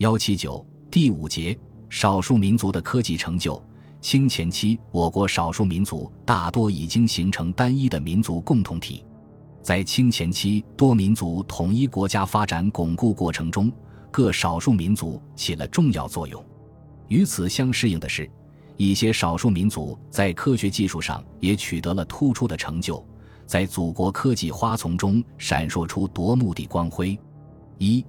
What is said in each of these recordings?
幺七九第五节少数民族的科技成就。清前期，我国少数民族大多已经形成单一的民族共同体。在清前期多民族统一国家发展巩固过程中，各少数民族起了重要作用。与此相适应的是，一些少数民族在科学技术上也取得了突出的成就，在祖国科技花丛中闪烁出夺目的光辉。一、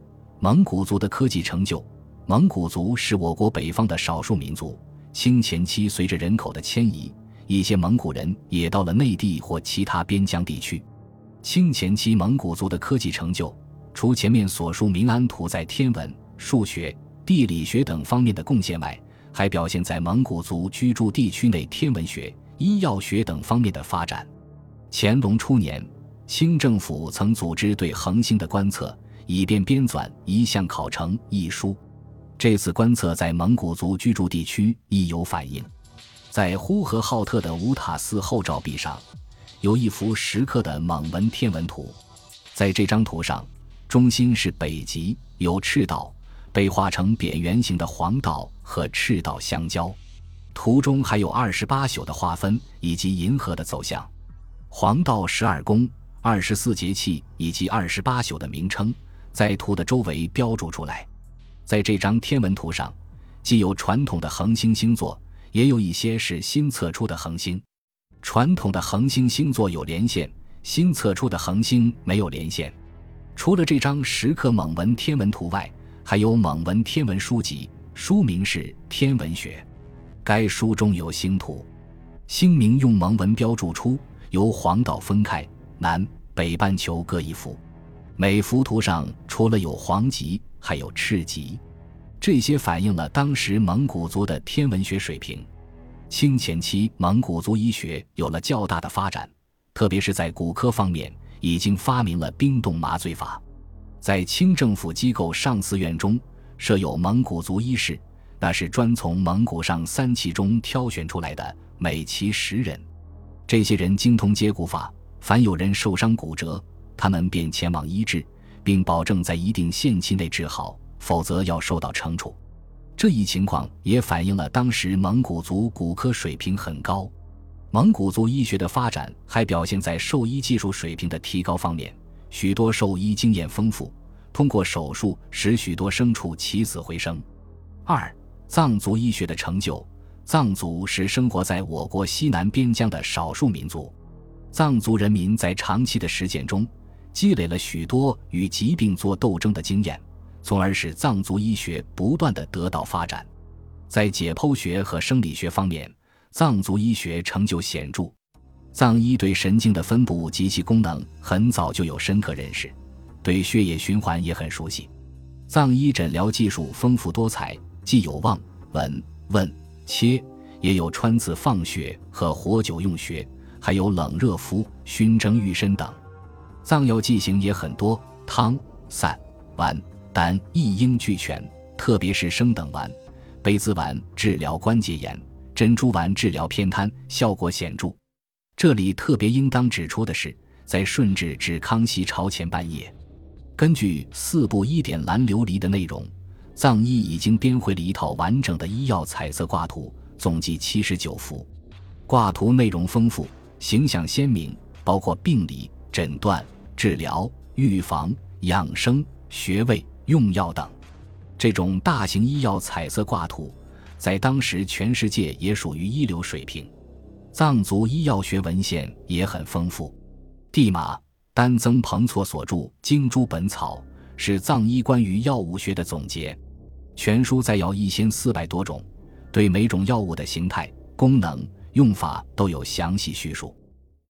蒙古族的科技成就。蒙古族是我国北方的少数民族。清前期，随着人口的迁移，一些蒙古人也到了内地或其他边疆地区。清前期蒙古族的科技成就，除前面所述明安图在天文、数学、地理学等方面的贡献外，还表现在蒙古族居住地区内天文学、医药学等方面的发展。乾隆初年，清政府曾组织对恒星的观测，以便编纂《一项考成》一书。这次观测在蒙古族居住地区亦有反映，在呼和浩特的五塔寺后照壁上，有一幅石刻的蒙文天文图。在这张图上，中心是北极，有赤道，被画成扁圆形的黄道和赤道相交。图中还有二十八宿的划分以及银河的走向，黄道十二宫、二十四节气以及二十八宿的名称，在图的周围标注出来。在这张天文图上，既有传统的恒星星座，也有一些是新测出的恒星。传统的恒星星座有连线，新测出的恒星没有连线。除了这张石刻蒙文天文图外，还有蒙文天文书籍，书名是《天文学》。该书中有星图，星名用蒙文标注出，由黄道分开，南北半球各一幅。每幅图上除了有黄极。还有赤极，这些反映了当时蒙古族的天文学水平。清前期，蒙古族医学有了较大的发展，特别是在骨科方面，已经发明了冰冻麻醉法。在清政府机构上寺院中设有蒙古族医室，那是专从蒙古上三旗中挑选出来的，每旗十人。这些人精通接骨法，凡有人受伤骨折，他们便前往医治。并保证在一定限期内治好，否则要受到惩处。这一情况也反映了当时蒙古族骨科水平很高。蒙古族医学的发展还表现在兽医技术水平的提高方面，许多兽医经验丰富，通过手术使许多牲畜起死回生。二、藏族医学的成就。藏族是生活在我国西南边疆的少数民族，藏族人民在长期的实践中。积累了许多与疾病做斗争的经验，从而使藏族医学不断的得到发展。在解剖学和生理学方面，藏族医学成就显著。藏医对神经的分布及其功能很早就有深刻认识，对血液循环也很熟悉。藏医诊疗技术丰富多彩，既有望、闻、问、切，也有穿刺放血和活灸用穴，还有冷热敷、熏蒸浴身等。藏药剂型也很多，汤、散、丸、丹一应俱全。特别是生等丸、杯子丸治疗关节炎，珍珠丸治疗偏瘫，效果显著。这里特别应当指出的是，在顺治至康熙朝前半叶，根据四部医典蓝琉璃的内容，藏医已经编绘了一套完整的医药彩色挂图，总计七十九幅。挂图内容丰富，形象鲜明，包括病理。诊断、治疗、预防、养生、穴位、用药等，这种大型医药彩色挂图，在当时全世界也属于一流水平。藏族医药学文献也很丰富，地马丹增彭措所著《经诸本草》是藏医关于药物学的总结，全书载药一千四百多种，对每种药物的形态、功能、用法都有详细叙述。